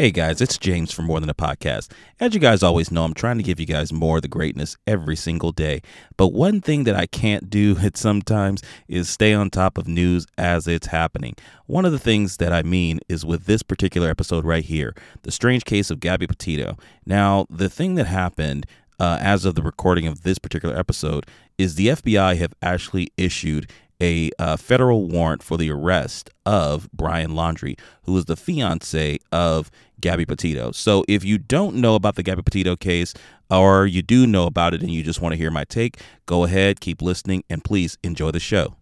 Hey guys, it's James from More Than a Podcast. As you guys always know, I'm trying to give you guys more of the greatness every single day. But one thing that I can't do at sometimes is stay on top of news as it's happening. One of the things that I mean is with this particular episode right here, the strange case of Gabby Petito. Now, the thing that happened uh, as of the recording of this particular episode is the FBI have actually issued a uh, federal warrant for the arrest of Brian Laundrie, who is the fiance of Gabby Petito. So if you don't know about the Gabby Petito case, or you do know about it and you just want to hear my take, go ahead, keep listening, and please enjoy the show.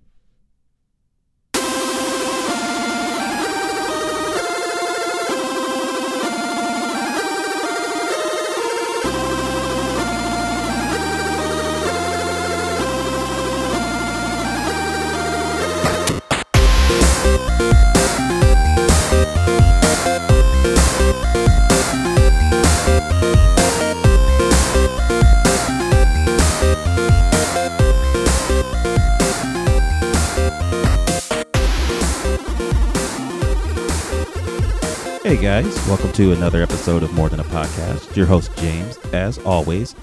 Hey guys, welcome to another episode of More Than a Podcast. Your host, James, as always,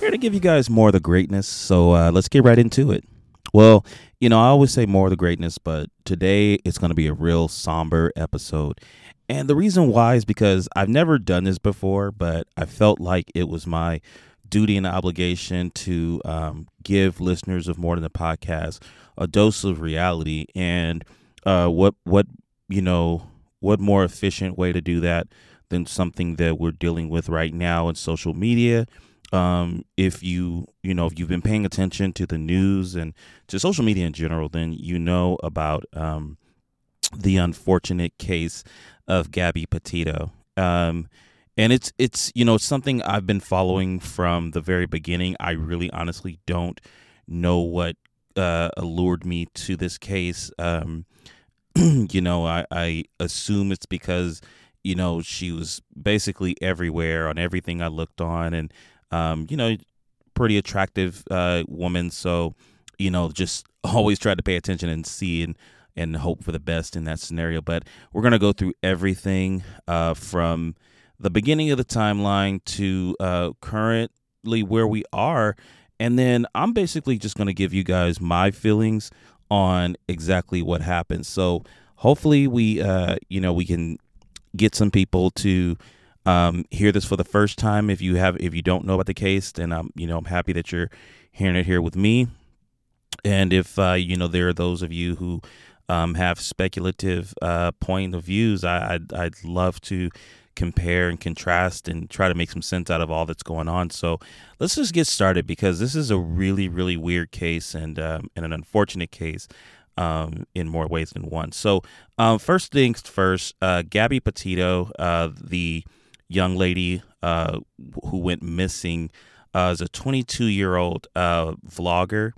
here to give you guys more of the greatness. So uh, let's get right into it. Well, you know, I always say more of the greatness, but today it's going to be a real somber episode. And the reason why is because I've never done this before, but I felt like it was my duty and obligation to um, give listeners of More Than a Podcast a dose of reality and uh, what what you know what more efficient way to do that than something that we're dealing with right now in social media? Um, if you you know if you've been paying attention to the news and to social media in general then you know about um, the unfortunate case of Gabby Petito. Um, and it's it's you know something I've been following from the very beginning. I really honestly don't know what uh, allured me to this case. Um, you know, I, I assume it's because, you know, she was basically everywhere on everything I looked on and, um, you know, pretty attractive uh, woman. So, you know, just always try to pay attention and see and, and hope for the best in that scenario. But we're going to go through everything uh, from the beginning of the timeline to uh, currently where we are. And then I'm basically just going to give you guys my feelings on exactly what happened. So hopefully we uh you know we can get some people to um hear this for the first time if you have if you don't know about the case then I'm you know I'm happy that you're hearing it here with me. And if uh you know there are those of you who um have speculative uh point of views, I I'd, I'd love to compare and contrast and try to make some sense out of all that's going on. So let's just get started because this is a really, really weird case and um, and an unfortunate case um, in more ways than one. So um, first things first, uh, Gabby Petito, uh, the young lady uh, who went missing, uh, is a 22 year old uh, vlogger.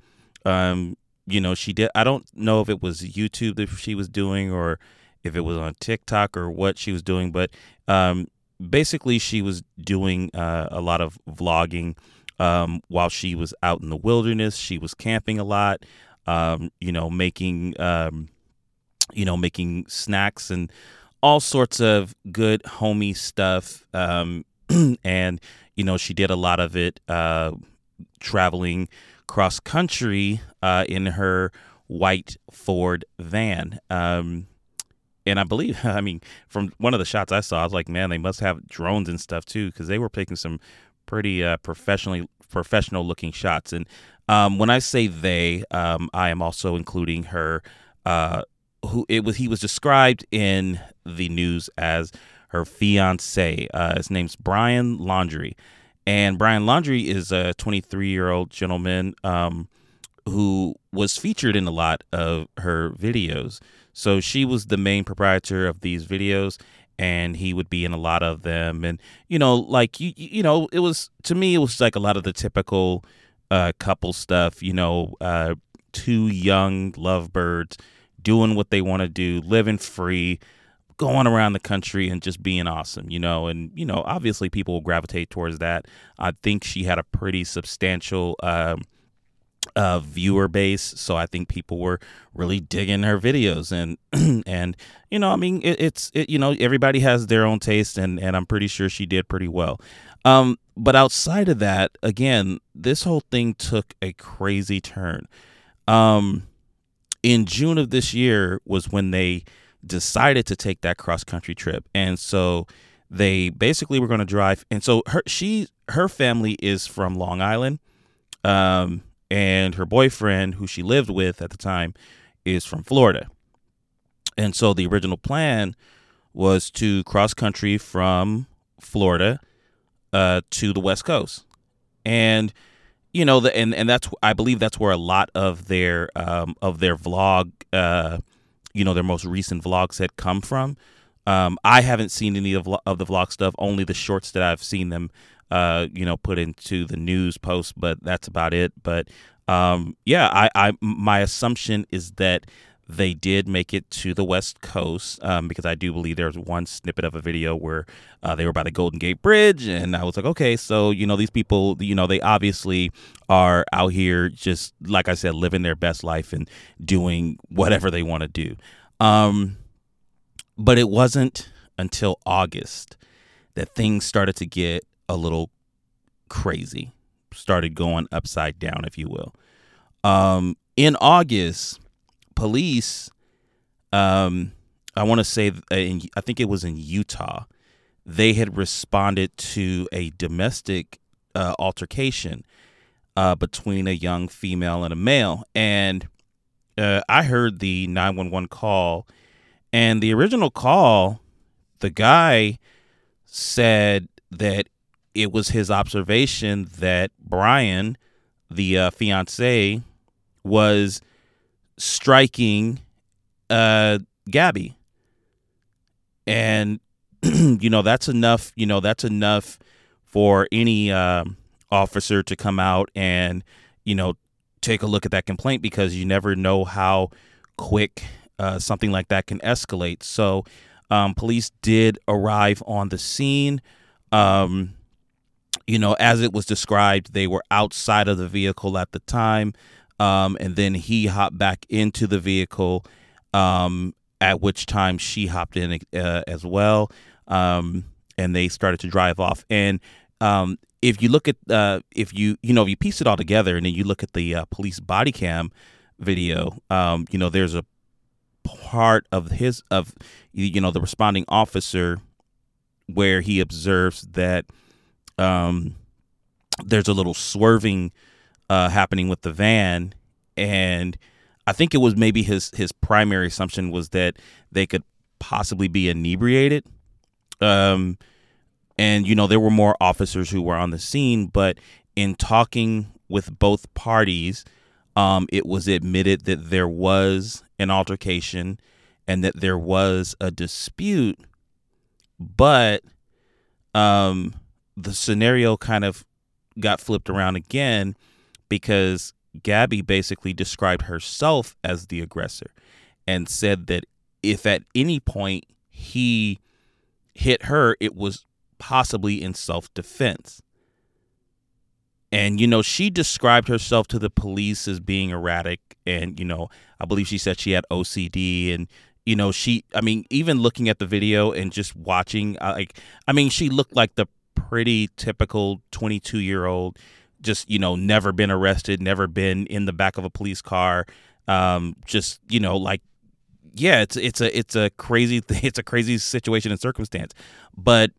Um, you know, she did. I don't know if it was YouTube that she was doing or if it was on TikTok or what she was doing, but um, basically she was doing uh, a lot of vlogging um, while she was out in the wilderness. She was camping a lot, um, you know, making um, you know making snacks and all sorts of good homey stuff. Um, and you know, she did a lot of it uh, traveling cross country uh, in her white Ford van. Um, and I believe, I mean, from one of the shots I saw, I was like, man, they must have drones and stuff too, because they were taking some pretty uh, professionally professional looking shots. And um, when I say they, um, I am also including her. Uh, who it was? He was described in the news as her fiance. Uh, his name's Brian Laundrie, and Brian Laundrie is a 23 year old gentleman um, who was featured in a lot of her videos. So she was the main proprietor of these videos and he would be in a lot of them. And you know like you you know it was to me it was like a lot of the typical uh couple stuff you know uh two young lovebirds doing what they want to do living free going around the country and just being awesome you know? And you know obviously people will gravitate towards that. I think she had a pretty substantial um uh, viewer base. So I think people were really digging her videos, and and you know, I mean, it, it's it, you know, everybody has their own taste, and and I'm pretty sure she did pretty well. Um, but outside of that, again, this whole thing took a crazy turn. Um, in June of this year was when they decided to take that cross country trip, and so they basically were going to drive. And so her she her family is from Long Island. Um, and her boyfriend, who she lived with at the time, is from Florida. And so the original plan was to cross country from Florida uh, to the West Coast, and you know, the, and and that's I believe that's where a lot of their um, of their vlog, uh, you know, their most recent vlogs had come from. Um, I haven't seen any of, of the vlog stuff, only the shorts that I've seen them uh, you know, put into the news post, but that's about it. But um, yeah, I, I my assumption is that they did make it to the West Coast um, because I do believe there's one snippet of a video where uh, they were by the Golden Gate Bridge, and I was like, okay, so you know these people, you know, they obviously are out here just like I said, living their best life and doing whatever they want to do. Um, but it wasn't until August that things started to get a little crazy, started going upside down, if you will. Um, in August, police, um, I want to say, uh, in, I think it was in Utah, they had responded to a domestic uh, altercation uh, between a young female and a male. And uh, I heard the 911 call, and the original call, the guy said that it was his observation that Brian, the uh, fiance, was striking uh, Gabby, and you know that's enough. You know that's enough for any uh, officer to come out and you know take a look at that complaint because you never know how quick uh, something like that can escalate. So, um, police did arrive on the scene. Um, you know, as it was described, they were outside of the vehicle at the time. Um, and then he hopped back into the vehicle, um, at which time she hopped in uh, as well. Um, and they started to drive off. And um, if you look at, uh, if you, you know, if you piece it all together and then you look at the uh, police body cam video, um, you know, there's a part of his, of, you know, the responding officer where he observes that um, there's a little swerving uh, happening with the van, and I think it was maybe his his primary assumption was that they could possibly be inebriated. Um, and you know there were more officers who were on the scene, but in talking with both parties, um, it was admitted that there was an altercation and that there was a dispute, but um, the scenario kind of got flipped around again because Gabby basically described herself as the aggressor and said that if at any point he hit her, it was possibly in self defense. And, you know, she described herself to the police as being erratic. And, you know, I believe she said she had OCD and, you know, she, I mean, even looking at the video and just watching, like, I mean, she looked like the pretty typical 22 year old just you know never been arrested never been in the back of a police car um just you know like yeah it's it's a it's a crazy it's a crazy situation and circumstance. But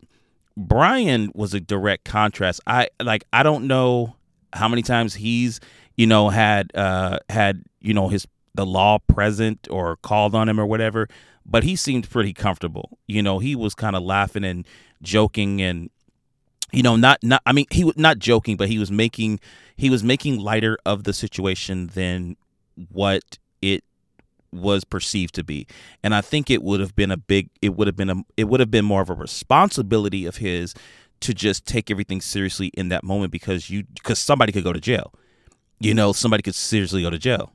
brian was a direct contrast. I like i don't know how many times he's you know had uh had you know his the law present or called on him or whatever but he seemed pretty comfortable. You know he was kind of laughing and joking and you know not not i mean he was not joking but he was making he was making lighter of the situation than what it was perceived to be. And i think it would have been a big it would have been a it would have been more of a responsibility of his to just take everything seriously in that moment because you because somebody could go to jail. You know somebody could seriously go to jail.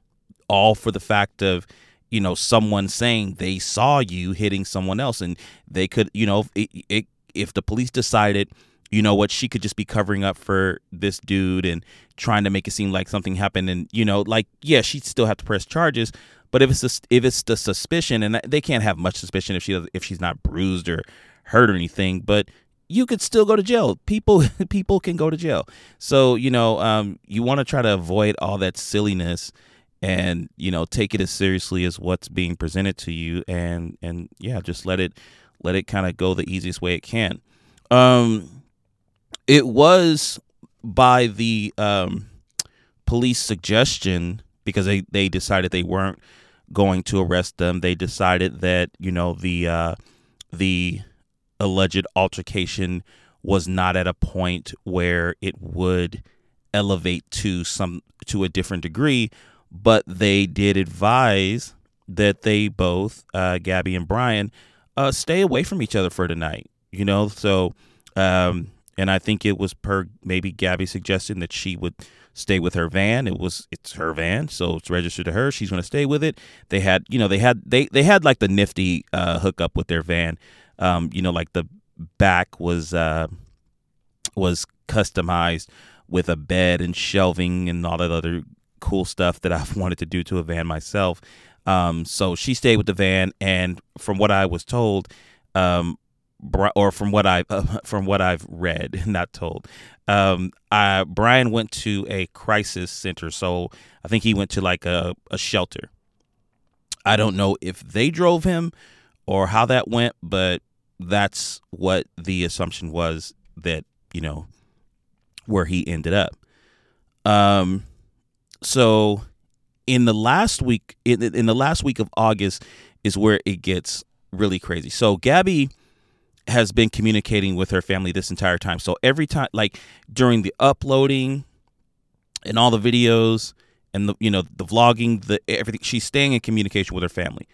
All for the fact of you know someone saying they saw you hitting someone else and they could you know it, it if the police decided you know what she could just be covering up for this dude and trying to make it seem like something happened and you know like yeah she'd still have to press charges but if it's the, if it's the suspicion and they can't have much suspicion if she if she's not bruised or hurt or anything but you could still go to jail. People people can go to jail. So you know um, you want to try to avoid all that silliness and you know take it as seriously as what's being presented to you and and yeah just let it let it kind of go the easiest way it can. Um it was by the um, police suggestion because they, they decided they weren't going to arrest them. They decided that you know the uh, the alleged altercation was not at a point where it would elevate to some to a different degree, but they did advise that they both, uh, Gabby and Brian, uh, stay away from each other for tonight. You know, so um, and I think it was per maybe Gabby suggesting that she would stay with her van. It was it's her van, so it's registered to her. She's going to stay with it. They had you know they had they they had like the nifty uh, hookup with their van. Um, you know, like the back was uh, was customized with a bed and shelving and all that other cool stuff that I've wanted to do to a van myself. Um, so she stayed with the van, and from what I was told, um, or from what I uh, from what I've read, and not told. Um, I, Brian went to a crisis center, so I think he went to like a, a shelter. I don't know if they drove him or how that went, but that's what the assumption was that you know where he ended up. Um, so in the last week, in, in the last week of August, is where it gets really crazy. So Gabby has been communicating with her family this entire time. So every time, like during the uploading and all the videos and the you know the vlogging, the everything, she's staying in communication with her family,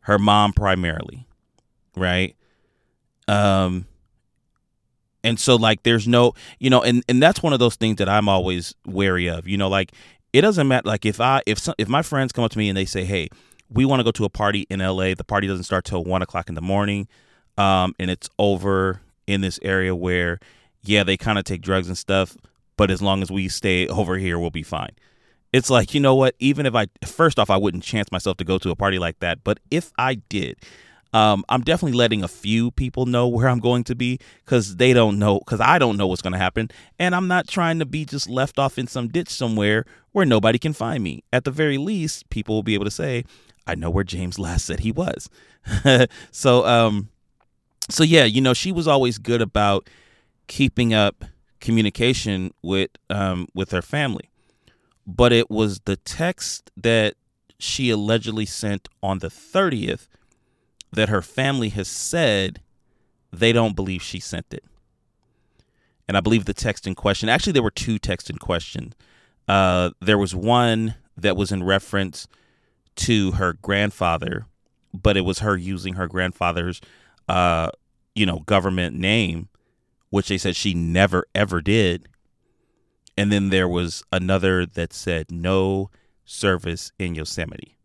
her mom primarily, right? Um, and so like there's no you know and and that's one of those things that i'm always wary of you know like it doesn't matter like if i if some, if my friends come up to me and they say hey we want to go to a party in la the party doesn't start till one o'clock in the morning um, and it's over in this area where, yeah, they kind of take drugs and stuff, but as long as we stay over here, we'll be fine. It's like, you know what? Even if I, first off, I wouldn't chance myself to go to a party like that, but if I did, um, I'm definitely letting a few people know where I'm going to be because they don't know, because I don't know what's going to happen. And I'm not trying to be just left off in some ditch somewhere where nobody can find me. At the very least, people will be able to say, I know where James last said he was. so, um, so yeah, you know, she was always good about keeping up communication with um, with her family, but it was the text that she allegedly sent on the thirtieth that her family has said they don't believe she sent it. And I believe the text in question, actually, there were two texts in question. Uh, there was one that was in reference to her grandfather, but it was her using her grandfather's uh, you know, government name, which they said she never ever did. And then there was another that said no service in Yosemite.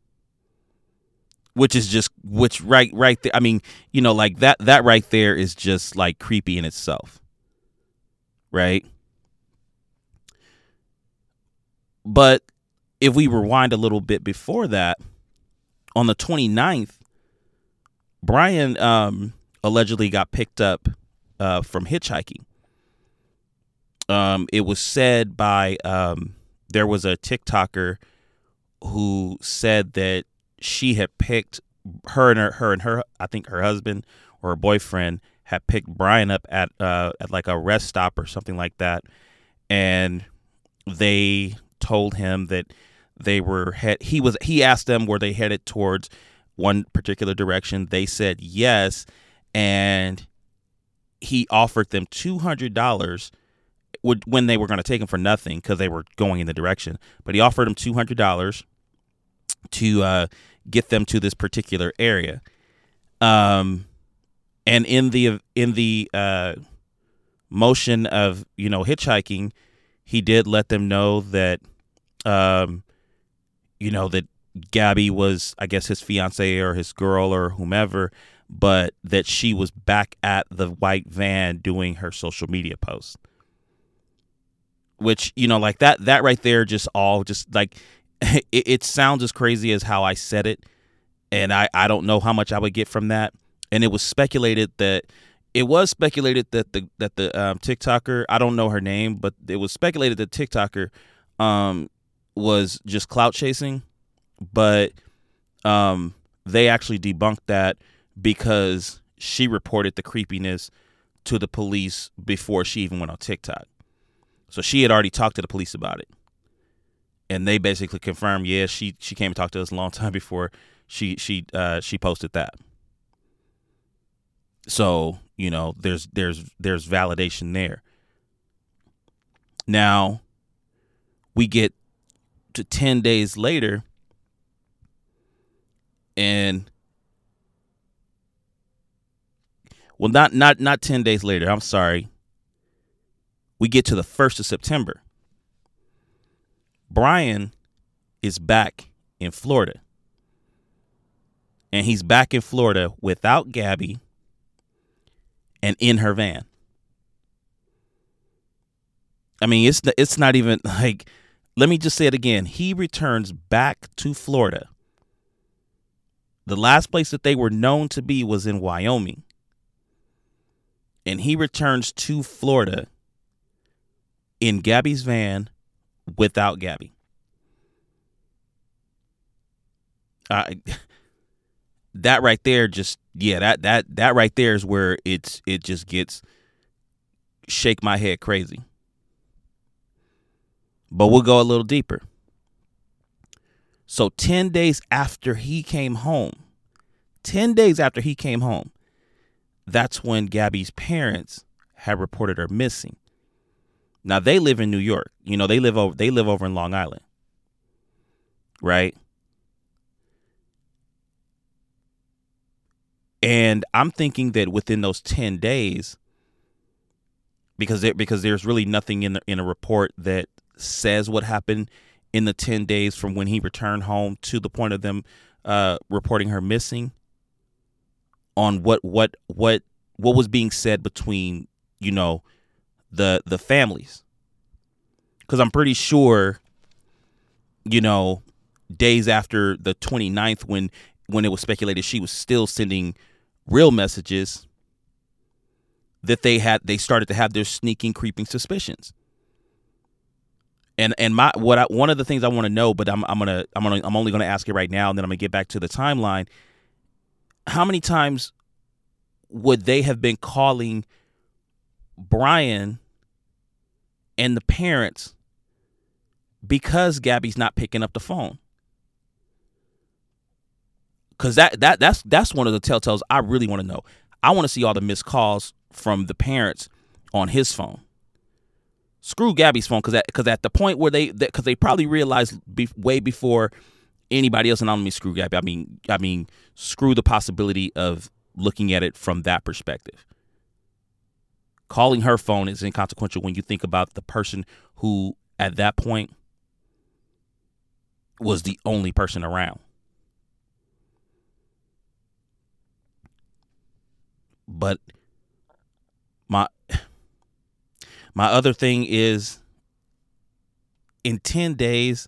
Which is just which right right there I mean, you know, like that that right there is just like creepy in itself. Right? But if we rewind a little bit before that, on the 29th, Brian um, allegedly got picked up uh, from hitchhiking. Um, it was said by um, there was a TikToker who said that she had picked her and her, her and her I think her husband or her boyfriend had picked Brian up at uh, at like a rest stop or something like that, and they told him that they were head. He was he asked them were they headed towards one particular direction. They said yes, and he offered them two hundred dollars when they were going to take him for nothing because they were going in the direction. But he offered them two hundred dollars to uh, get them to this particular area. Um, and in the in the uh, motion of you know hitchhiking, he did let them know that, um, you know that Gabby was I guess his fiance or his girl or whomever, but that she was back at the white van doing her social media post. Which, you know, like that that right there just all just like it, it sounds as crazy as how I said it. And I, I don't know how much I would get from that. And it was speculated that it was speculated that the that the um, TikToker I don't know her name, but it was speculated that TikToker um, was just clout chasing, but um, they actually debunked that because she reported the creepiness to the police before she even went on TikTok. So she had already talked to the police about it. And they basically confirmed, yeah, she she came and talked to us a long time before she she uh she posted that. So, you know, there's there's there's validation there. Now we get to 10 days later and well not not not 10 days later. I'm sorry. We get to the 1st of september. Brian is back in florida. And he's back in florida without gabby and in her van. I mean it's it's not even like let me just say it again. He returns back to florida the last place that they were known to be was in Wyoming. And he returns to Florida in Gabby's van without Gabby. I that right there just yeah, that that that right there is where it's it just gets shake my head crazy. But we'll go a little deeper. So 10 days after he came home, 10 days after he came home, that's when Gabby's parents had reported her missing. Now they live in New York. You know, they live over they live over in Long Island. Right? And I'm thinking that within those 10 days because because there's really nothing in the, in a report that says what happened in the 10 days from when he returned home to the point of them uh, reporting her missing on what what what what was being said between you know the the families. Because i'm pretty sure you know days after the 29th when when it was speculated she was still sending real messages that they had they started to have their sneaking creeping suspicions and and my what I, one of the things I want to know, but I'm I'm gonna I'm gonna I'm only gonna ask it right now, and then I'm gonna get back to the timeline. How many times would they have been calling Brian and the parents because Gabby's not picking up the phone? Cause that that that's that's one of the telltales I really want to know. I want to see all the missed calls from the parents on his phone screw Gabby's phone because because at, at, the point where they because they probably realized be, way before anybody else, and I don't mean screw Gabby, I mean I mean screw the possibility of looking at it from that perspective. Calling her phone is inconsequential when you think about the person who at that point was the only person around. But my my other thing is in 10 days,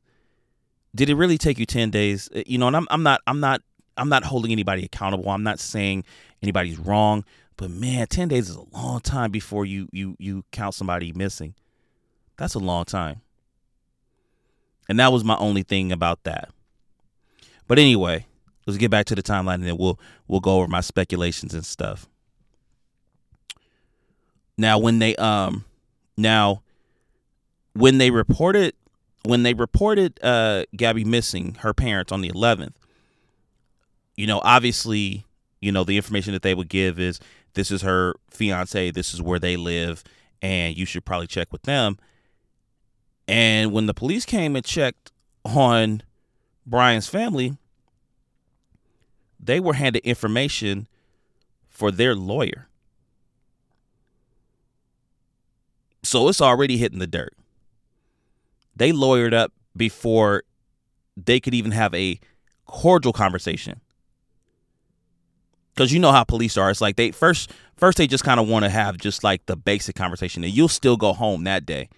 did it really take you 10 days? Uh, you know, and I'm, I'm not, I'm not, I'm not holding anybody accountable. I'm not saying anybody's wrong, but man, 10 days is a long time before you, you, you count somebody missing. That's a long time. And that was my only thing about that. But anyway, let's get back to the timeline and then we'll we'll go over my speculations and stuff. Now when they um now, when they reported when they reported uh, Gabby missing, her parents on the 11th, you know, obviously, you know, the information that they would give is this is her fiance, this is where they live, and you should probably check with them. And when the police came and checked on Brian's family, they were handed information for their lawyer. So it's already hitting the dirt. They lawyered up before they could even have a cordial conversation. because you know how police are. It's like they first first they just kind of want to have just like the basic conversation, and you'll still go home that day.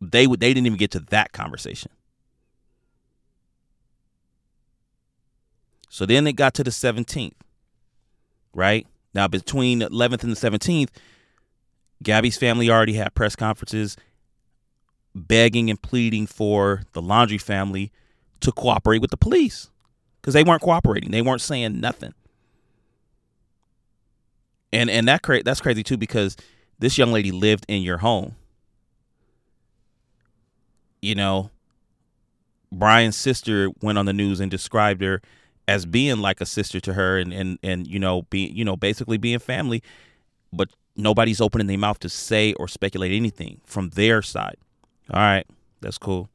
They would they didn't even get to that conversation. So then it got to the 17th, right? Now between the 11th and the 17th, Gabby's family already had press conferences begging and pleading for the Laundrie family to cooperate with the police because they weren't cooperating. They weren't saying nothing. And and that cra- that's crazy too because this young lady lived in your home. You know, Brian's sister went on the news and described her as being like a sister to her and and and you know being you know basically being family, but nobody's opening their mouth to say or speculate anything from their side. All right, that's cool.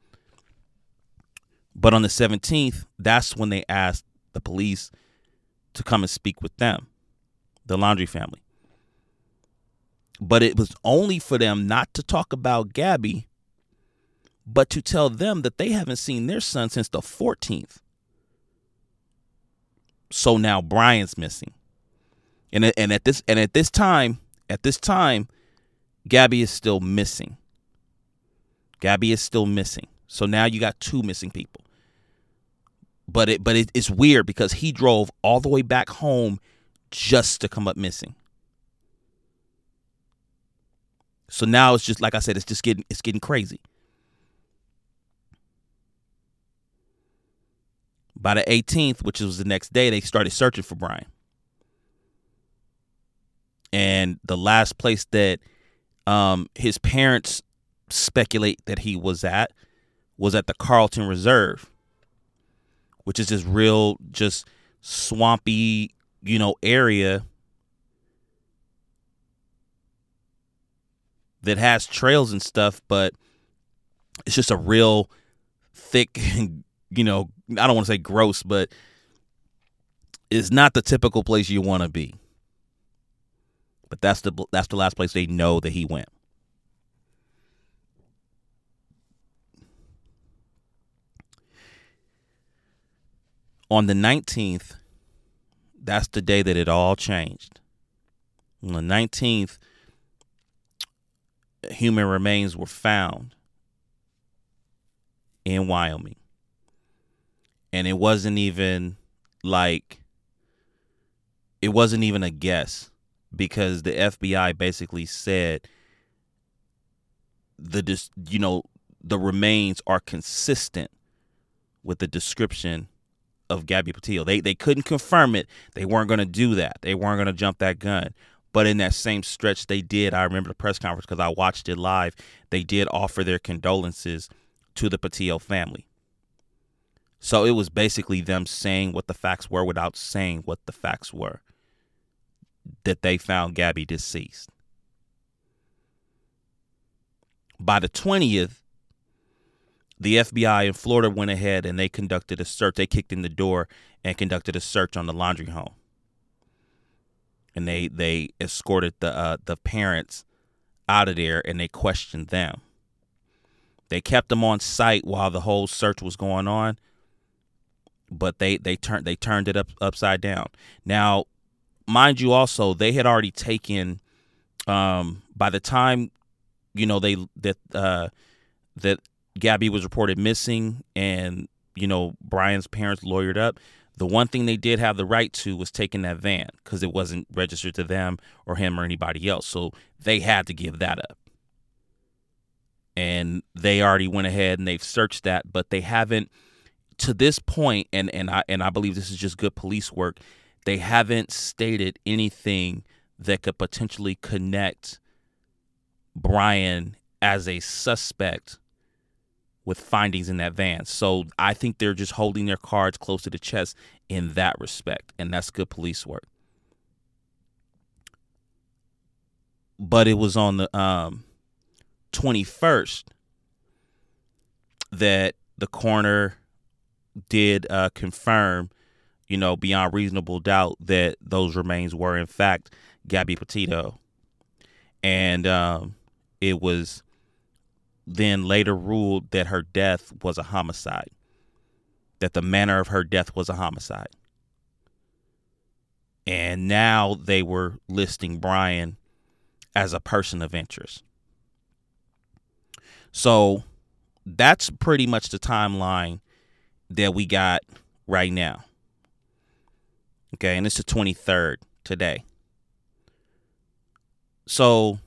But on the 17th, that's when they asked the police to come and speak with them, the Laundrie family. But it was only for them not to talk about Gabby, but to tell them that they haven't seen their son since the 14th. So now Brian's missing. And and at this and at this time, at this time, Gabby is still missing. Gabby is still missing. So now you got two missing people. But it but it, it's weird because he drove all the way back home just to come up missing. So now it's just like I said, it's just getting it's getting crazy. By the 18th, which was the next day, they started searching for Brian. And the last place that um, his parents speculate that he was at was at the Carlton Reserve, which is this real, just swampy, you know, area that has trails and stuff, but it's just a real thick, you know, I don't want to say gross, but it's not the typical place you want to be. But that's the that's the last place they know that he went. On the 19th, that's the day that it all changed. On the 19th, human remains were found in Wyoming. And it wasn't even like it wasn't even a guess because the FBI basically said the you know the remains are consistent with the description of Gabby Petito. They they couldn't confirm it. They weren't going to do that. They weren't going to jump that gun. But in that same stretch, they did. I remember the press conference because I watched it live. They did offer their condolences to the Petito family. So it was basically them saying what the facts were without saying what the facts were. That they found Gabby deceased. By the 20th, the FBI in Florida went ahead and they conducted a search. They kicked in the door and conducted a search on the Laundrie home and they they escorted the uh, the parents out of there and they questioned them. They kept them on site while the whole search was going on, but they they turned they turned it up upside down. Now, mind you, also they had already taken. Um, by the time, you know they that uh, that Gabby was reported missing, and you know Brian's parents lawyered up the one thing they did have the right to was taking that van because it wasn't registered to them or him or anybody else. So they had to give that up. And they already went ahead and they've searched that, but they haven't to this point and and I and I believe this is just good police work. They haven't stated anything that could potentially connect Brian as a suspect with findings in that van. So I think they're just holding their cards close to the chest in that respect, and that's good police work. But it was on the um, 21st that the coroner did uh, confirm, you know, beyond reasonable doubt that those remains were in fact Gabby Petito, and um, it was then later ruled that her death was a homicide, that the manner of her death was a homicide. And now they were listing Brian as a person of interest. So that's pretty much the timeline that we got right now. Okay, and it's the 23rd today. So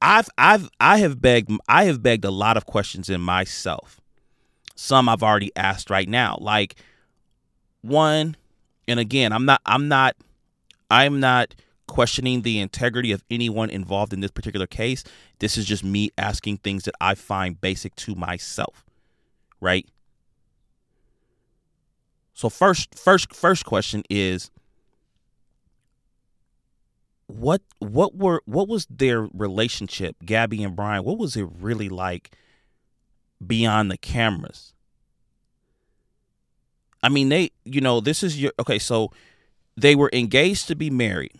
I've I've I have begged I have begged a lot of questions in myself. Some I've already asked right now. Like one, and again, I'm not I'm not I'm not questioning the integrity of anyone involved in this particular case. This is just me asking things that I find basic to myself. Right? So first first first question is what what were what was their relationship, Gabby and Brian? What was it really like beyond the cameras? I mean, they, you know, this is your okay, so they were engaged to be married.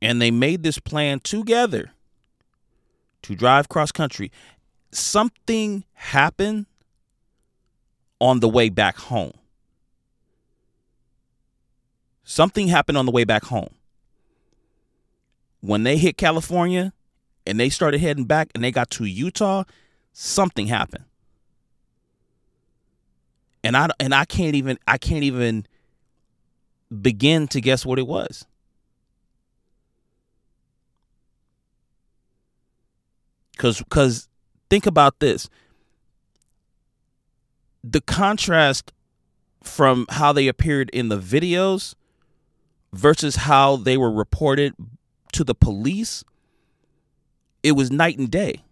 And they made this plan together to drive cross country. Something happened on the way back home. Something happened on the way back home. When they hit California and they started heading back and they got to Utah, something happened. And I and I can't even I can't even begin to guess what it was. Cuz cuz think about this. The contrast from how they appeared in the videos versus how they were reported to the police, it was night and day.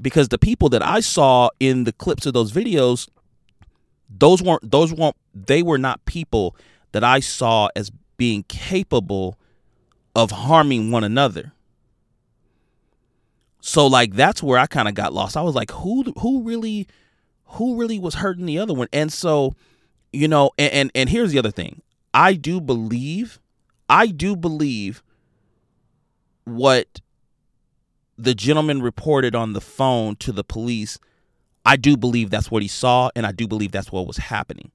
Because the people that I saw in the clips of those videos, those weren't those weren't they were not people that I saw as being capable of harming one another. So like that's where I kind of got lost. I was like, who who really who really was hurting the other one? And so, you know, and and, and here's the other thing. I do believe, I do believe what the gentleman reported on the phone to the police. I do believe that's what he saw, and I do believe that's what was happening.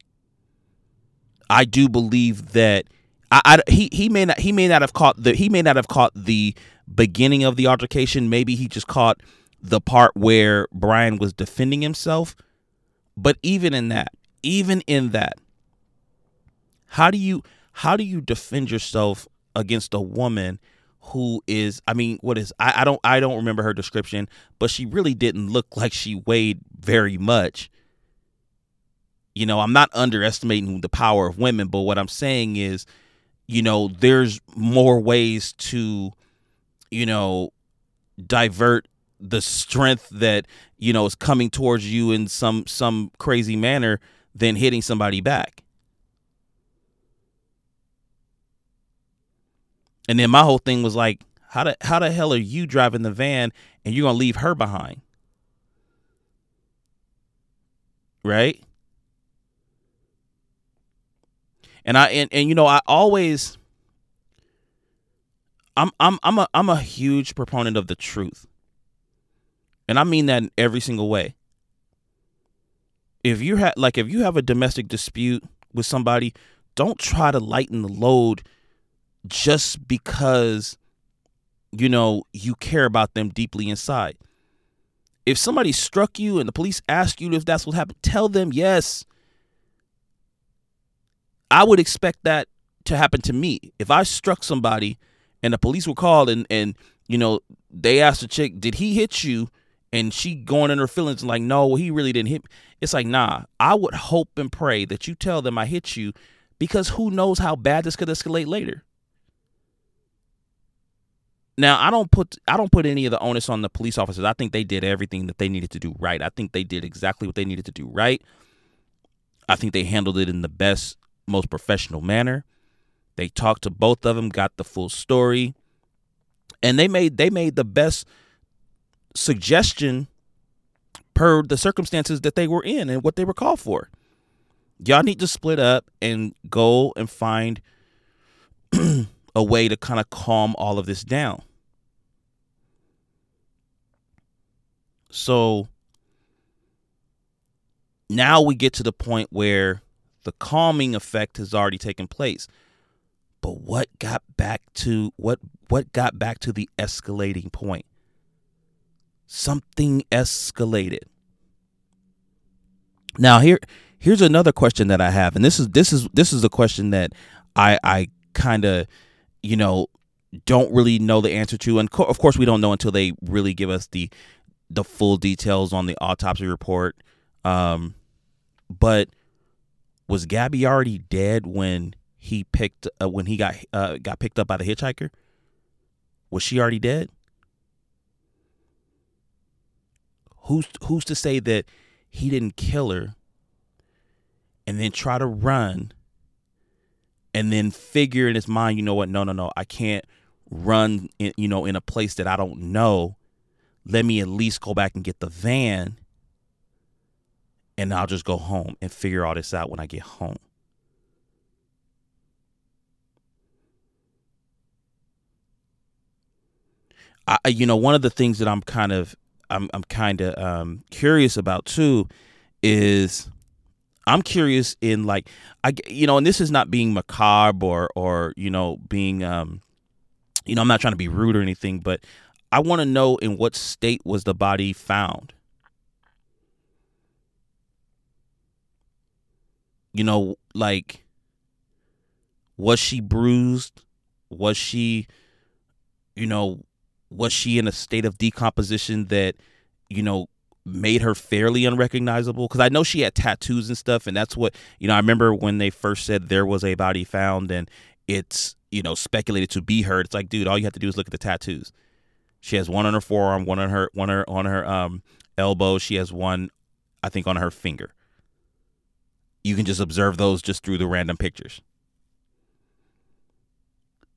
I do believe that I, I, he he may not he may not have caught the he may not have caught the beginning of the altercation. Maybe he just caught the part where Brian was defending himself. But even in that, even in that, how do you how do you defend yourself against a woman who is I mean, what is I, I don't I don't remember her description, but she really didn't look like she weighed very much. You know, I'm not underestimating the power of women, but what I'm saying is, you know, there's more ways to, you know, divert the strength that, you know, is coming towards you in some some crazy manner than hitting somebody back. And then my whole thing was like, how the how the hell are you driving the van and you're gonna leave her behind? Right? And I and, and you know, I always I'm I'm I'm a I'm a huge proponent of the truth. And I mean that in every single way. If you have like if you have a domestic dispute with somebody, don't try to lighten the load just because you know you care about them deeply inside. If somebody struck you and the police ask you if that's what happened, tell them yes. I would expect that to happen to me. If I struck somebody and the police were called and and you know they asked the chick, "Did he hit you?" and she going in her feelings and like, "No, he really didn't hit." Me. It's like, nah. I would hope and pray that you tell them I hit you, because who knows how bad this could escalate later. Now I don't put I don't put any of the onus on the police officers. I think they did everything that they needed to do right. I think they did exactly what they needed to do right. I think they handled it in the best, most professional manner. They talked to both of them, got the full story, and they made they made the best suggestion per the circumstances that they were in and what they were called for. Y'all need to split up and go and find a way to kind of calm all of this down. So, now we get to the point where the calming effect has already taken place. But what got back to what what got back to the escalating point? Something escalated. Now here here's another question that I have, and this is this is this is a question that I I kind of you know don't really know the answer to, and co- of course we don't know until they really give us the the full details on the autopsy report. Um, but was Gabby already dead when he picked uh, when he got uh, got picked up by the hitchhiker? Was she already dead? Who's who's to say that he didn't kill her and then try to run and then figure in his mind, you know what? No, no, no. I can't run in, you know, in a place that I don't know. Let me at least go back and get the van and I'll just go home and figure all this out when I get home. I, you know, one of the things that I'm kind of, I'm, I'm kind of um, curious about too, is I'm curious in like, I, you know, and this is not being macabre or, or you know, being, um, you know, I'm not trying to be rude or anything, but I want to know in what state was the body found. you know, like, was she bruised? Was she, you know, was she in a state of decomposition that, you know, made her fairly unrecognizable? Because I know she had tattoos and stuff, and that's what, you know, I remember when they first said there was a body found and it's, you know, speculated to be her. It's like, dude, all you have to do is look at the tattoos. She has one on her forearm, one on her, one on her, on her um, elbow. She has one, I think, on her finger you can just observe those just through the random pictures.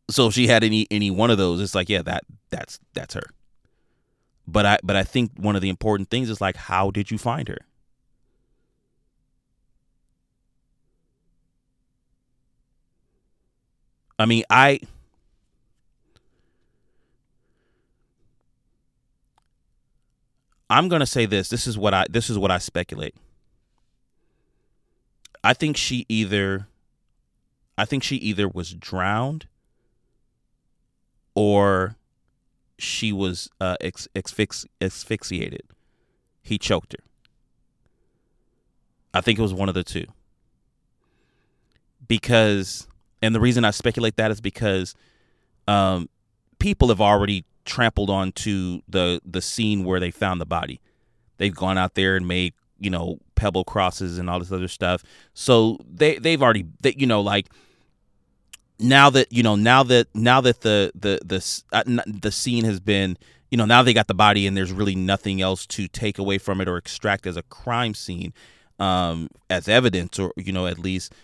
So if she had any any one of those, it's like, yeah, that that's that's her. But I but I think one of the important things is like how did you find her? I mean, I I'm going to say this. This is what I this is what I speculate. I think she either I think she either was drowned or she was uh, ex- asphyxiated. He choked her. I think it was one of the two. Because, and the reason I speculate that is because um, people have already trampled onto the the scene where they found the body. They've gone out there and made you know pebble crosses and all this other stuff so they they've already they, you know like now that you know now that now that the the the uh, the scene has been you know now they got the body and there's really nothing else to take away from it or extract as a crime scene um as evidence or you know at least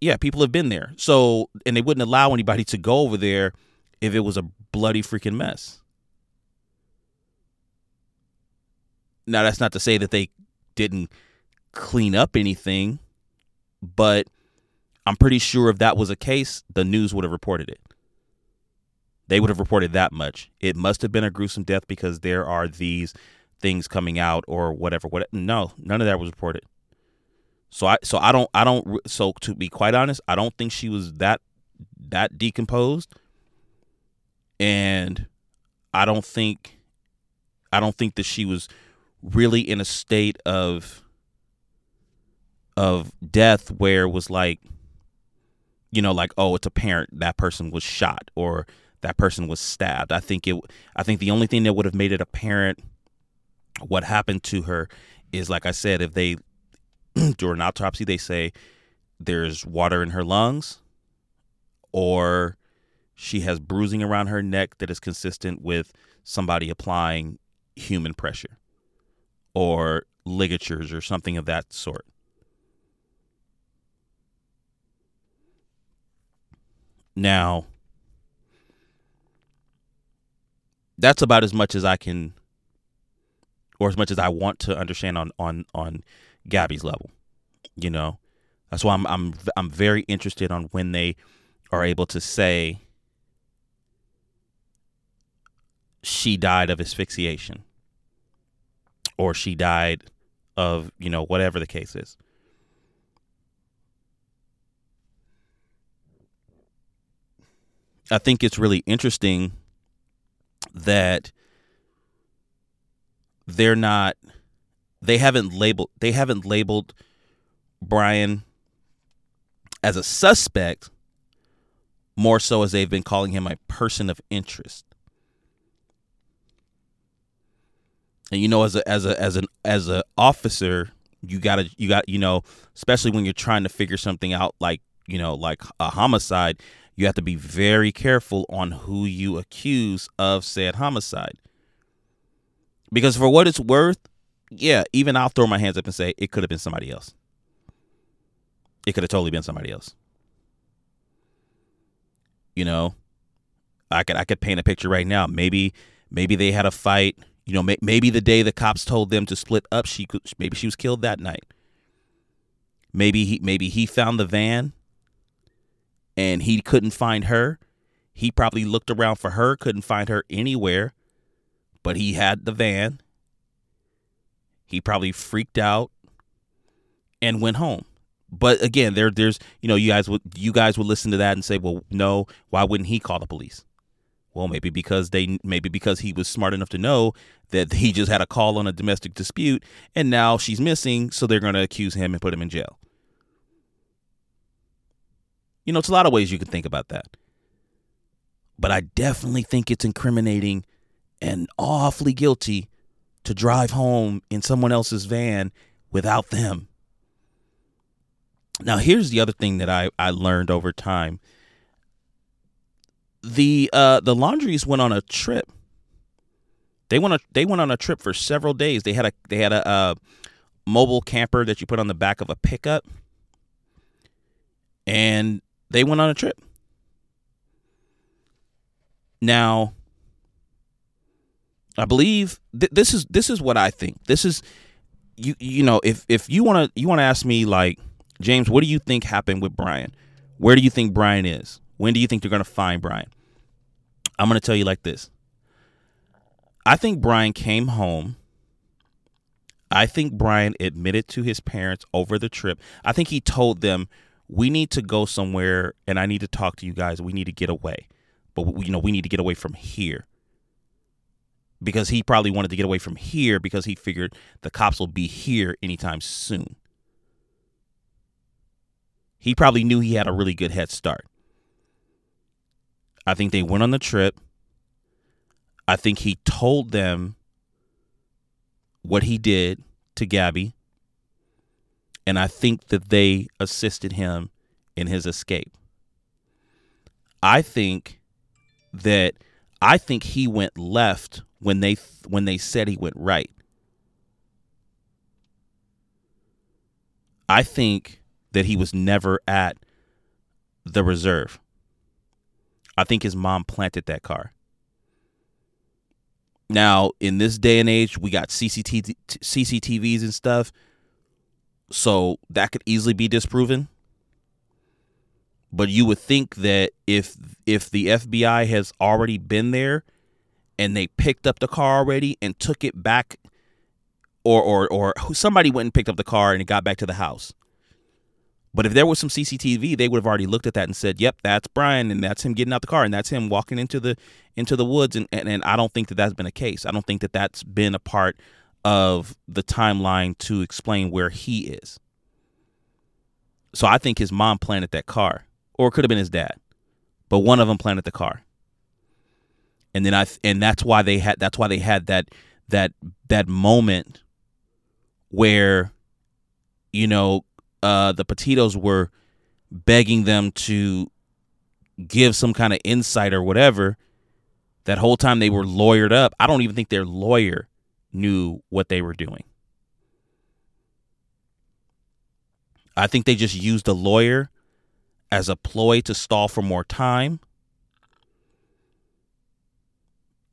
yeah people have been there. So and they wouldn't allow anybody to go over there if it was a bloody freaking mess. Now that's not to say that they didn't clean up anything, but I'm pretty sure if that was a case, the news would have reported it. They would have reported that much. It must have been a gruesome death because there are these things coming out or whatever. What? No, none of that was reported. So I so I don't I don't so to be quite honest, I don't think she was that that decomposed, and I don't think I don't think that she was really in a state of of death where it was like you know like oh it's apparent that person was shot or that person was stabbed i think it i think the only thing that would have made it apparent what happened to her is like i said if they during autopsy they say there's water in her lungs or she has bruising around her neck that is consistent with somebody applying human pressure or ligatures or something of that sort. Now, that's about as much as I can or as much as I want to understand on on on Gabby's level. You know, that's why I'm I'm I'm very interested on when they are able to say she died of asphyxiation or she died of you know whatever the case is. I think it's really interesting that they're not they haven't labeled they haven't labeled Brian as a suspect more so as they've been calling him a person of interest. And you know as a as a as an as a officer, you got to you got you know, especially when you're trying to figure something out like, you know, like a homicide, you have to be very careful on who you accuse of said homicide. Because for what it's worth, yeah, even I'll throw my hands up and say it could have been somebody else. It could have totally been somebody else. You know, I could I could paint a picture right now. Maybe maybe they had a fight. You know, may, maybe the day the cops told them to split up, she could maybe she was killed that night. Maybe he maybe he found the van and he couldn't find her. He probably looked around for her, couldn't find her anywhere, but he had the van. He probably freaked out and went home. But again, there there's you know, you guys would you guys would listen to that and say, "Well, no, why wouldn't he call the police?" Well, maybe because they maybe because he was smart enough to know that he just had a call on a domestic dispute and now she's missing, so they're going to accuse him and put him in jail. You know, it's a lot of ways you can think about that. But I definitely think it's incriminating and awfully guilty to drive home in someone else's van without them. Now, here's the other thing that I, I learned over time. The uh, the Laundries went on a trip. They went a, they went on a trip for several days. They had a they had a, a mobile camper that you put on the back of a pickup, and they went on a trip. Now, I believe th- this is this is what I think. This is you you know if if you want to you want to ask me like James, what do you think happened with Brian? Where do you think Brian is? When do you think they're going to find Brian? I'm going to tell you like this. I think Brian came home. I think Brian admitted to his parents over the trip. I think he told them we need to go somewhere and I need to talk to you guys. We need to get away. But you know, we need to get away from here. Because he probably wanted to get away from here because he figured the cops will be here anytime soon. He probably knew he had a really good head start. I think they went on the trip. I think he told them what he did to Gabby and I think that they assisted him in his escape. I think that I think he went left when they when they said he went right. I think that he was never at the reserve. I think his mom planted that car. Now, in this day and age, we got CCTV, CCTVs and stuff. So that could easily be disproven. But you would think that if if the FBI has already been there and they picked up the car already and took it back or or or somebody went and picked up the car and it got back to the house. But if there was some CCTV, they would have already looked at that and said, "Yep, that's Brian, and that's him getting out the car, and that's him walking into the into the woods." And and, and I don't think that that's been a case. I don't think that that's been a part of the timeline to explain where he is. So I think his mom planted that car, or it could have been his dad, but one of them planted the car. And then I and that's why they had that's why they had that that that moment where you know uh the Petitos were begging them to give some kind of insight or whatever that whole time they were lawyered up i don't even think their lawyer knew what they were doing. I think they just used a lawyer as a ploy to stall for more time.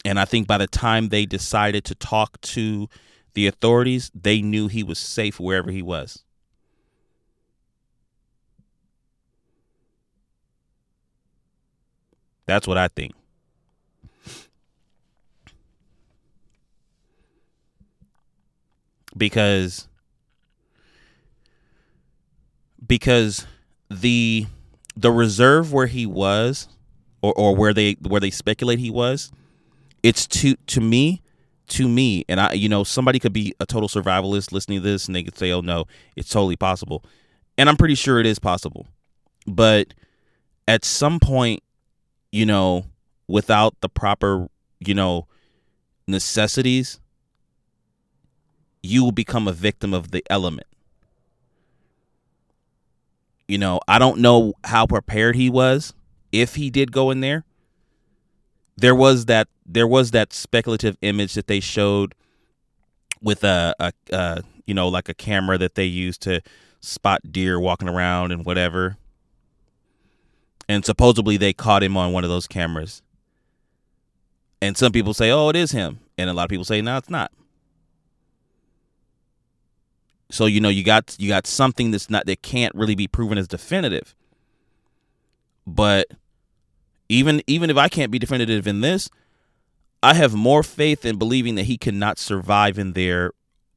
And I think by the time they decided to talk to the authorities, they knew he was safe wherever he was. That's what I think. Because because the the reserve where he was or, or where they where they speculate he was it's to to me to me and i you know somebody could be a total survivalist listening to this and they could say oh no it's totally possible. And i'm pretty sure it is possible. But at some point you know without the proper you know necessities you will become a victim of the element you know, I don't know how prepared he was if he did go in there. There was that there was that speculative image that they showed with a, a, a you know like a camera that they used to spot deer walking around and whatever. And supposedly they caught him on one of those cameras. And some people say, "Oh, it is him," and a lot of people say, "No, it's not." So you know you got you got something that's not that can't really be proven as definitive. But even even if I can't be definitive in this, I have more faith in believing that he cannot survive in there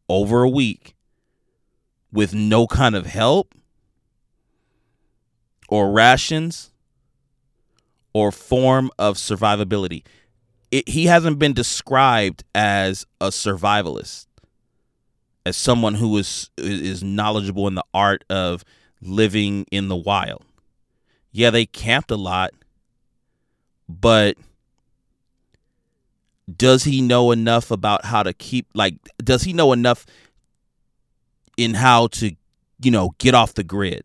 over a week with no kind of help or rations or form of survivability. It, he hasn't been described as a survivalist as someone who is is knowledgeable in the art of living in the wild. Yeah, they camped a lot, but does he know enough about how to keep like does he know enough in how to, you know, get off the grid,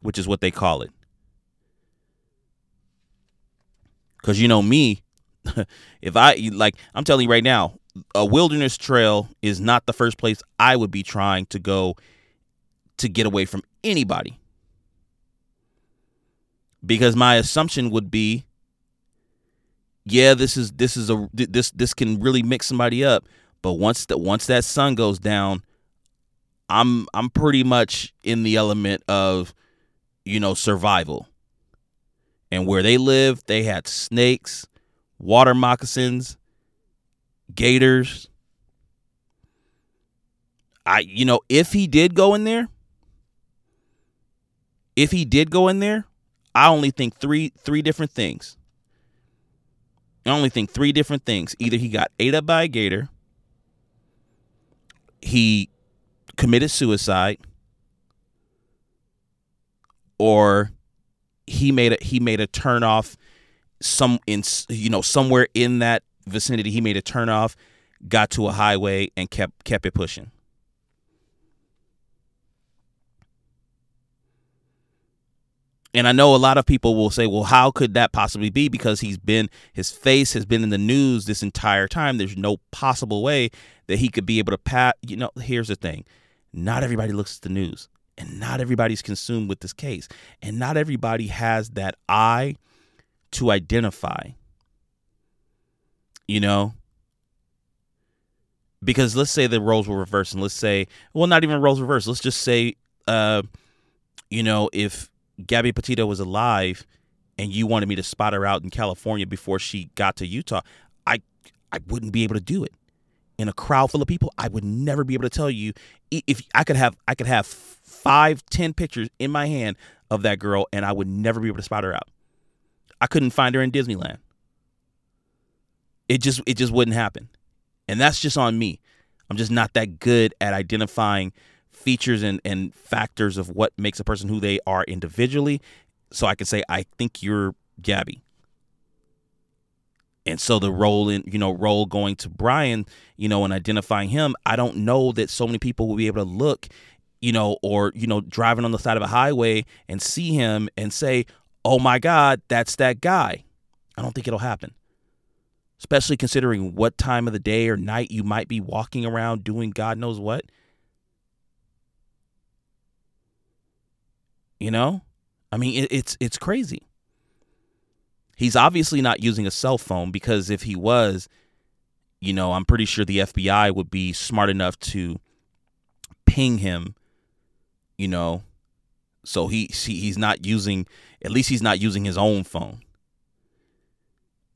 which is what they call it. Cuz you know me, if I like I'm telling you right now, a wilderness trail is not the first place I would be trying to go to get away from anybody. Because my assumption would be yeah, this is this is a this this can really mix somebody up, but once that once that sun goes down, I'm I'm pretty much in the element of you know survival. And where they live, they had snakes, water moccasins, Gators. I you know, if he did go in there, if he did go in there, I only think three three different things. I only think three different things. Either he got ate up by a gator, he committed suicide, or he made a he made a turn off some in you know somewhere in that vicinity. He made a turnoff, got to a highway, and kept kept it pushing. And I know a lot of people will say, well, how could that possibly be? Because he's been, his face has been in the news this entire time. There's no possible way that he could be able to pat. You know, here's the thing not everybody looks at the news, and not everybody's consumed with this case, and not everybody has that eye to identify you know? Because let's say the roles were reversed and let's say well not even roles reversed. Let's just say uh you know if gabby petito was alive and you wanted me to spot her out in california before she got to utah i i wouldn't be able to do it. In a crowd full of people i would never be able to tell you. If i could have i could have five ten pictures in my hand of that girl and i would never be able to spot her out. I couldn't find her in disneyland it just it just wouldn't happen. And that's just on me. I'm just not that good at identifying features and, and factors of what makes a person who they are individually. So I can say, I think you're Gabby. And so the role in, you know, role going to Brian, you know, and identifying him, I don't know that so many people will be able to look, you know, or, you know, driving on the side of a highway and see him and say, oh my God, that's that guy. I don't think it'll happen especially considering what time of the day or night you might be walking around doing God knows what. You know? I mean, it, it's it's crazy. He's obviously not using a cell phone because if he was, you know, I'm pretty sure the FBI would be smart enough to ping him, you know. So he, he he's not using at least he's not using his own phone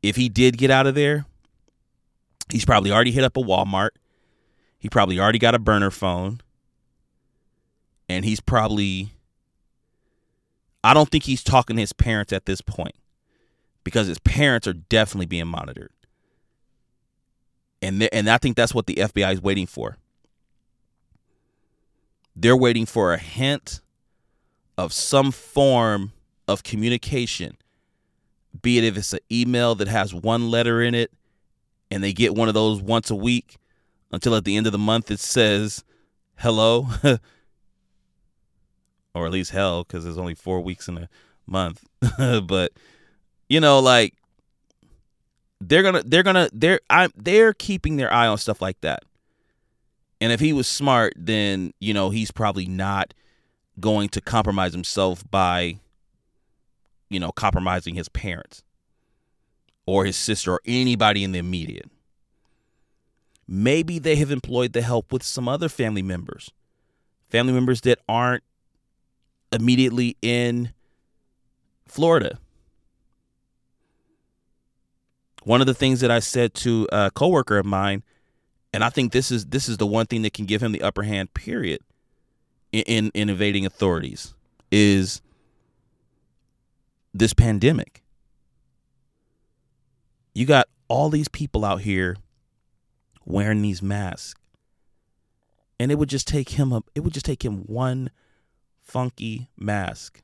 if he did get out of there, he's probably already hit up a Walmart. He probably already got a burner phone. And he's probably I don't think he's talking to his parents at this point because his parents are definitely being monitored. And and I think that's what the FBI is waiting for. They're waiting for a hint of some form of communication, be it if it's an email that has one letter in it and they get one of those once a week until at the end of the month it says hello or at least hell because there's only four weeks in a month. But you know like they're gonna they're gonna they're i they're keeping their eye on stuff like that. And if he was smart then you know he's probably not going to compromise himself by you know compromising his parents or his sister or anybody in the immediate maybe they have employed the help with some other family members family members that aren't immediately in Florida one of the things that I said to a coworker of mine, and I think this is this is the one thing that can give him the upper hand. Period. In in, in evading authorities is this pandemic. You got all these people out here wearing these masks. And it would just take him a it would just take him one funky mask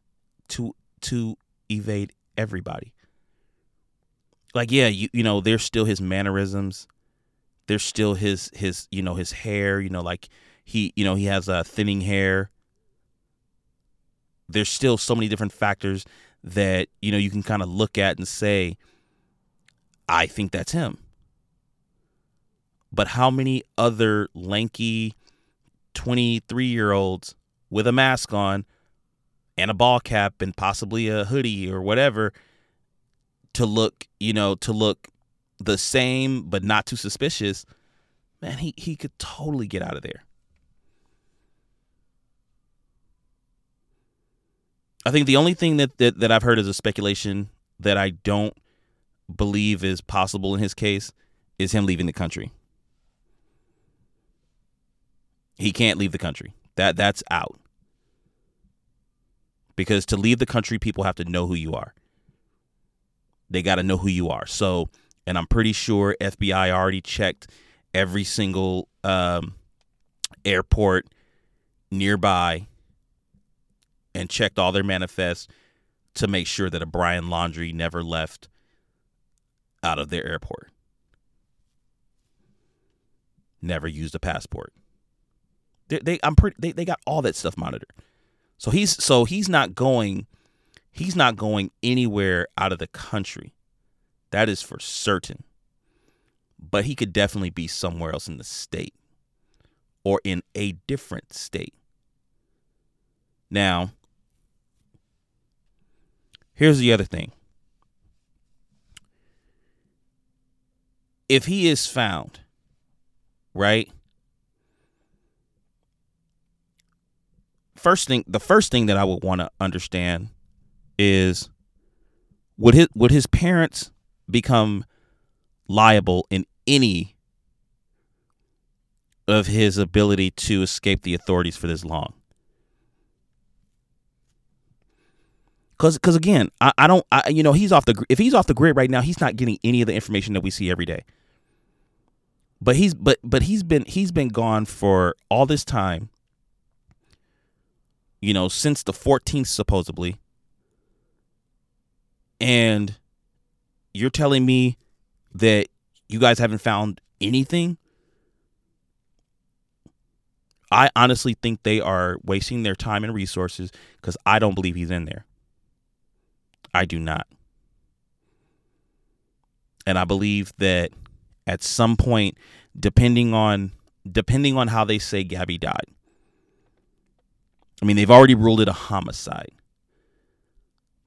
to to evade everybody like yeah, you you know, there's still his mannerisms. There's still his his you know his hair. You know, like he you know he has a uh, thinning hair. There's still so many different factors that you know you can kind of look at and say, I think that's him. But how many other lanky 23 year olds with a mask on and a ball cap and possibly a hoodie or whatever to look, you know, to look the same but not too suspicious, man, he, he could totally get out of there. I think the only thing that, that, that I've heard is a speculation that I don't believe is possible in his case is him leaving the country. He can't leave the country. That that's out. Because to leave the country, people have to know who you are. They got to know who you are. So, and I'm pretty sure FBI already checked every single um, airport nearby and checked all their manifests to make sure that a Brian Laundrie never left out of their airport. Never used a passport. They, they I'm pretty they, they got all that stuff monitored. So he's so he's not going He's not going anywhere out of the country. That is for certain. But he could definitely be somewhere else in the state or in a different state. Now, here's the other thing. If he is found, right? First thing, the first thing that I would want to understand is would his would his parents become liable in any of his ability to escape the authorities for this long? Cause, cause again, I, I don't, I, you know, he's off the, if he's off the grid right now, he's not getting any of the information that we see every day. But he's, but, but he's been, he's been gone for all this time. You know, since the 14th supposedly, and you're telling me that you guys haven't found anything i honestly think they are wasting their time and resources because i don't believe he's in there i do not. And i believe that at some point depending on depending on how they say gabby died i mean they've already ruled it a homicide.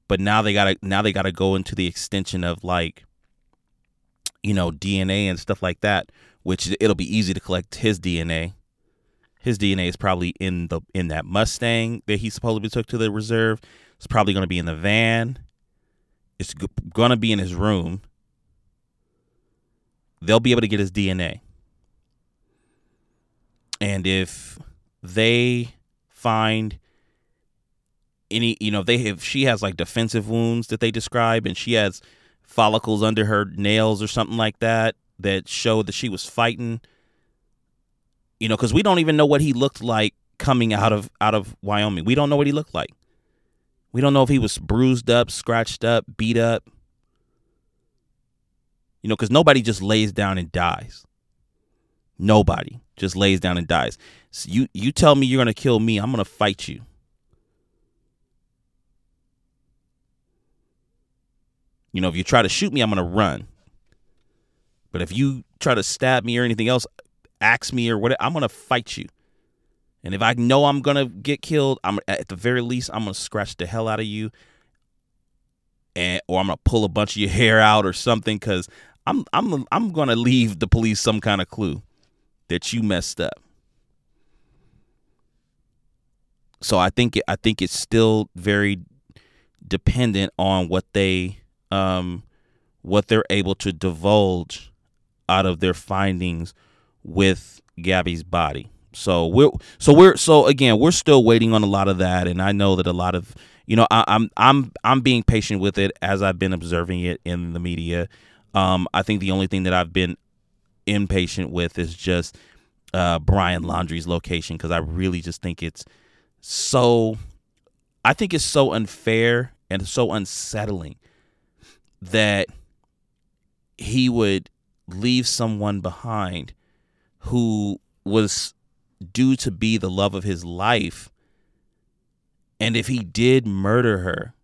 But now they gotta now they gotta go into the extension of like you know dna and stuff like that which it'll be easy to collect his dna his dna is probably in the in that mustang that he supposedly took to the reserve. It's probably going to be in the van it's going to be in his room they'll be able to get his dna and if they find any you know they have she has like defensive wounds that they describe and she has follicles under her nails or something like that that showed that she was fighting you know because we don't even know what he looked like coming out of out of wyoming. We don't know what he looked like we don't know if he was bruised up scratched up beat up you know because nobody just lays down and dies nobody just lays down and dies so you you tell me you're gonna kill me i'm gonna fight you You know, if you try to shoot me, I'm to run. But if you try to stab me or anything else, axe me or whatever, I'm to fight you. And if I know I'm to get killed, I'm at the very least I'm to scratch the hell out of you and or I'm to pull a bunch of your hair out or something cuz I'm I'm I'm to leave the police some kind of clue that you messed up. So I think I think it's still very dependent on what they um, what they're able to divulge out of their findings with Gabby's body. So we're so we're so again we're still waiting on a lot of that, and I know that a lot of you know I, am I'm I'm being patient with it as I've been observing it in the media. Um, I think the only thing that I've been impatient with is just uh, Brian Laundrie's location because I really just think it's so I think it's so unfair and so unsettling that he would leave someone behind who was due to be the love of his life. And if he did murder her,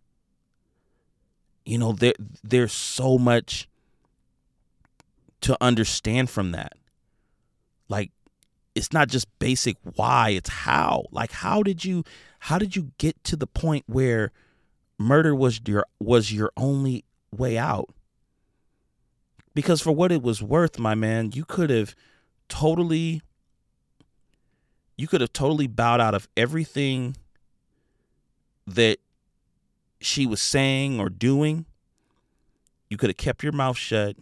you know, there there's so much to understand from that. Like it's not just basic why, it's how. Like how did you how did you get to the point where murder was your was your only way out. Because for what it was worth, my man, you could have totally you could have totally bowed out of everything that she was saying or doing. You could have kept your mouth shut.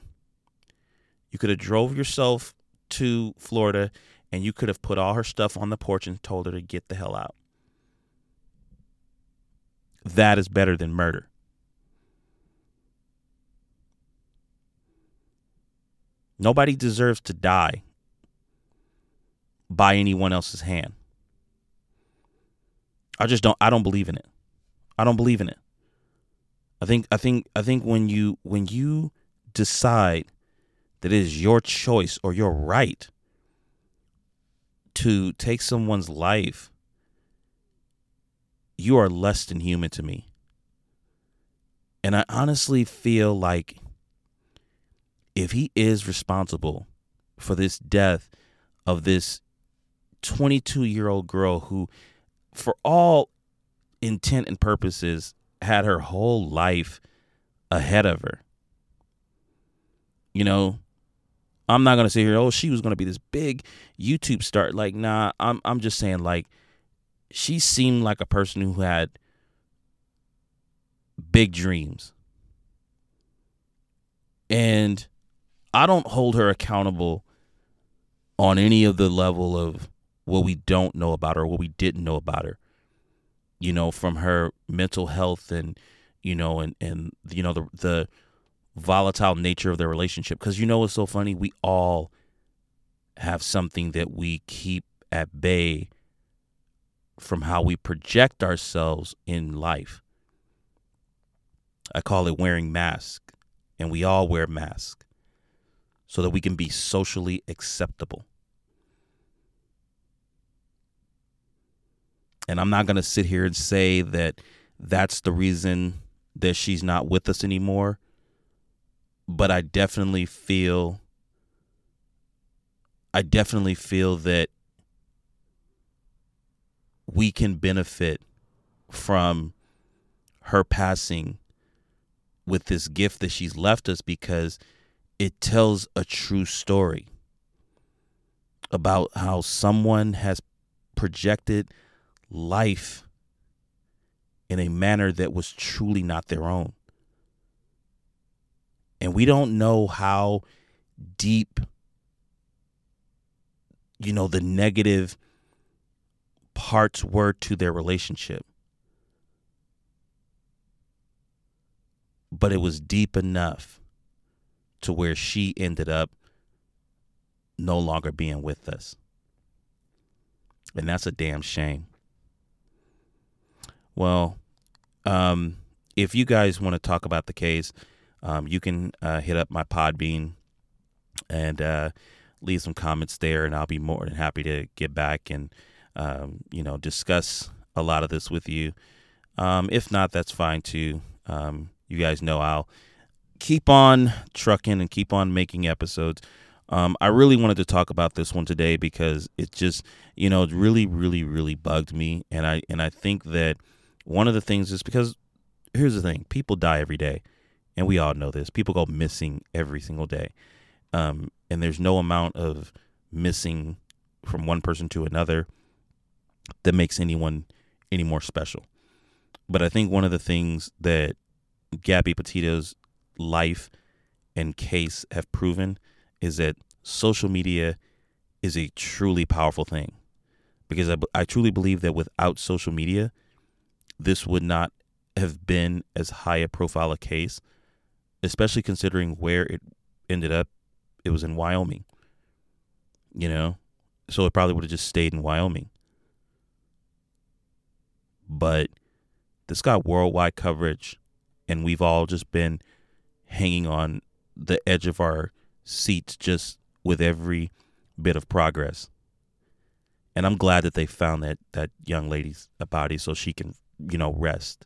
You could have drove yourself to Florida and you could have put all her stuff on the porch and told her to get the hell out. That is better than murder. Nobody deserves to die by anyone else's hand. I just don't I don't believe in it. I don't believe in it. I think I think I think when you when you decide that it is your choice or your right to take someone's life, you are less than human to me. And I honestly feel like if he is responsible for this death of this 22 year old girl who, for all intent and purposes, had her whole life ahead of her. You know, I'm not gonna say here, oh, she was gonna be this big YouTube star. Like, nah, I'm I'm just saying, like, she seemed like a person who had big dreams. And I don't hold her accountable on any of the level of what we don't know about her what we didn't know about her. You know, from her mental health and you know, and and you know the the volatile nature of their relationship. Because you know what's so funny? We all have something that we keep at bay from how we project ourselves in life. I call it wearing masks, and we all wear masks so that we can be socially acceptable. And I'm not going to sit here and say that that's the reason that she's not with us anymore. But I definitely feel, I definitely feel that we can benefit from her passing with this gift that she's left us because it tells a true story about how someone has projected life in a manner that was truly not their own. And we don't know how deep, you know, the negative parts were to their relationship. but it was deep enough to where she ended up no longer being with us. And that's a damn shame. Well, um, if you guys want to talk about the case, um, you can uh, hit up my Podbean and uh, leave some comments there, and I'll be more than happy to get back and um, you know discuss a lot of this with you. Um, if not, that's fine too. Um, you guys know I'll keep on trucking and keep on making episodes. Um, I really wanted to talk about this one today because it just, you know, it really, really, really bugged me, and I and I think that one of the things is because here's the thing: people die every day, and we all know this. People go missing every single day, um, and there's no amount of missing from one person to another that makes anyone any more special. But I think one of the things that Gabby Petito's life and case have proven is that social media is a truly powerful thing. Because I, I truly believe that without social media, this would not have been as high a profile a case, especially considering where it ended up. It was in Wyoming, you know, so it probably would have just stayed in Wyoming. But this got worldwide coverage, and we've all just been hanging on the edge of our seats just with every bit of progress. And I'm glad that they found that that young lady's body so she can, you know, rest,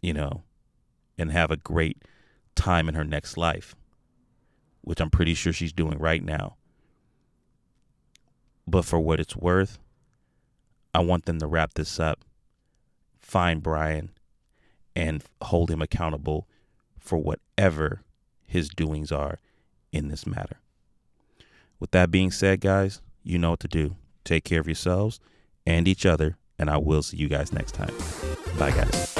you know, and have a great time in her next life, which I'm pretty sure she's doing right now. But for what it's worth, I want them to wrap this up, find Brian, and hold him accountable for whatever his doings are in this matter. With that being said, guys, you know what to do. Take care of yourselves and each other, and I will see you guys next time. Bye, guys.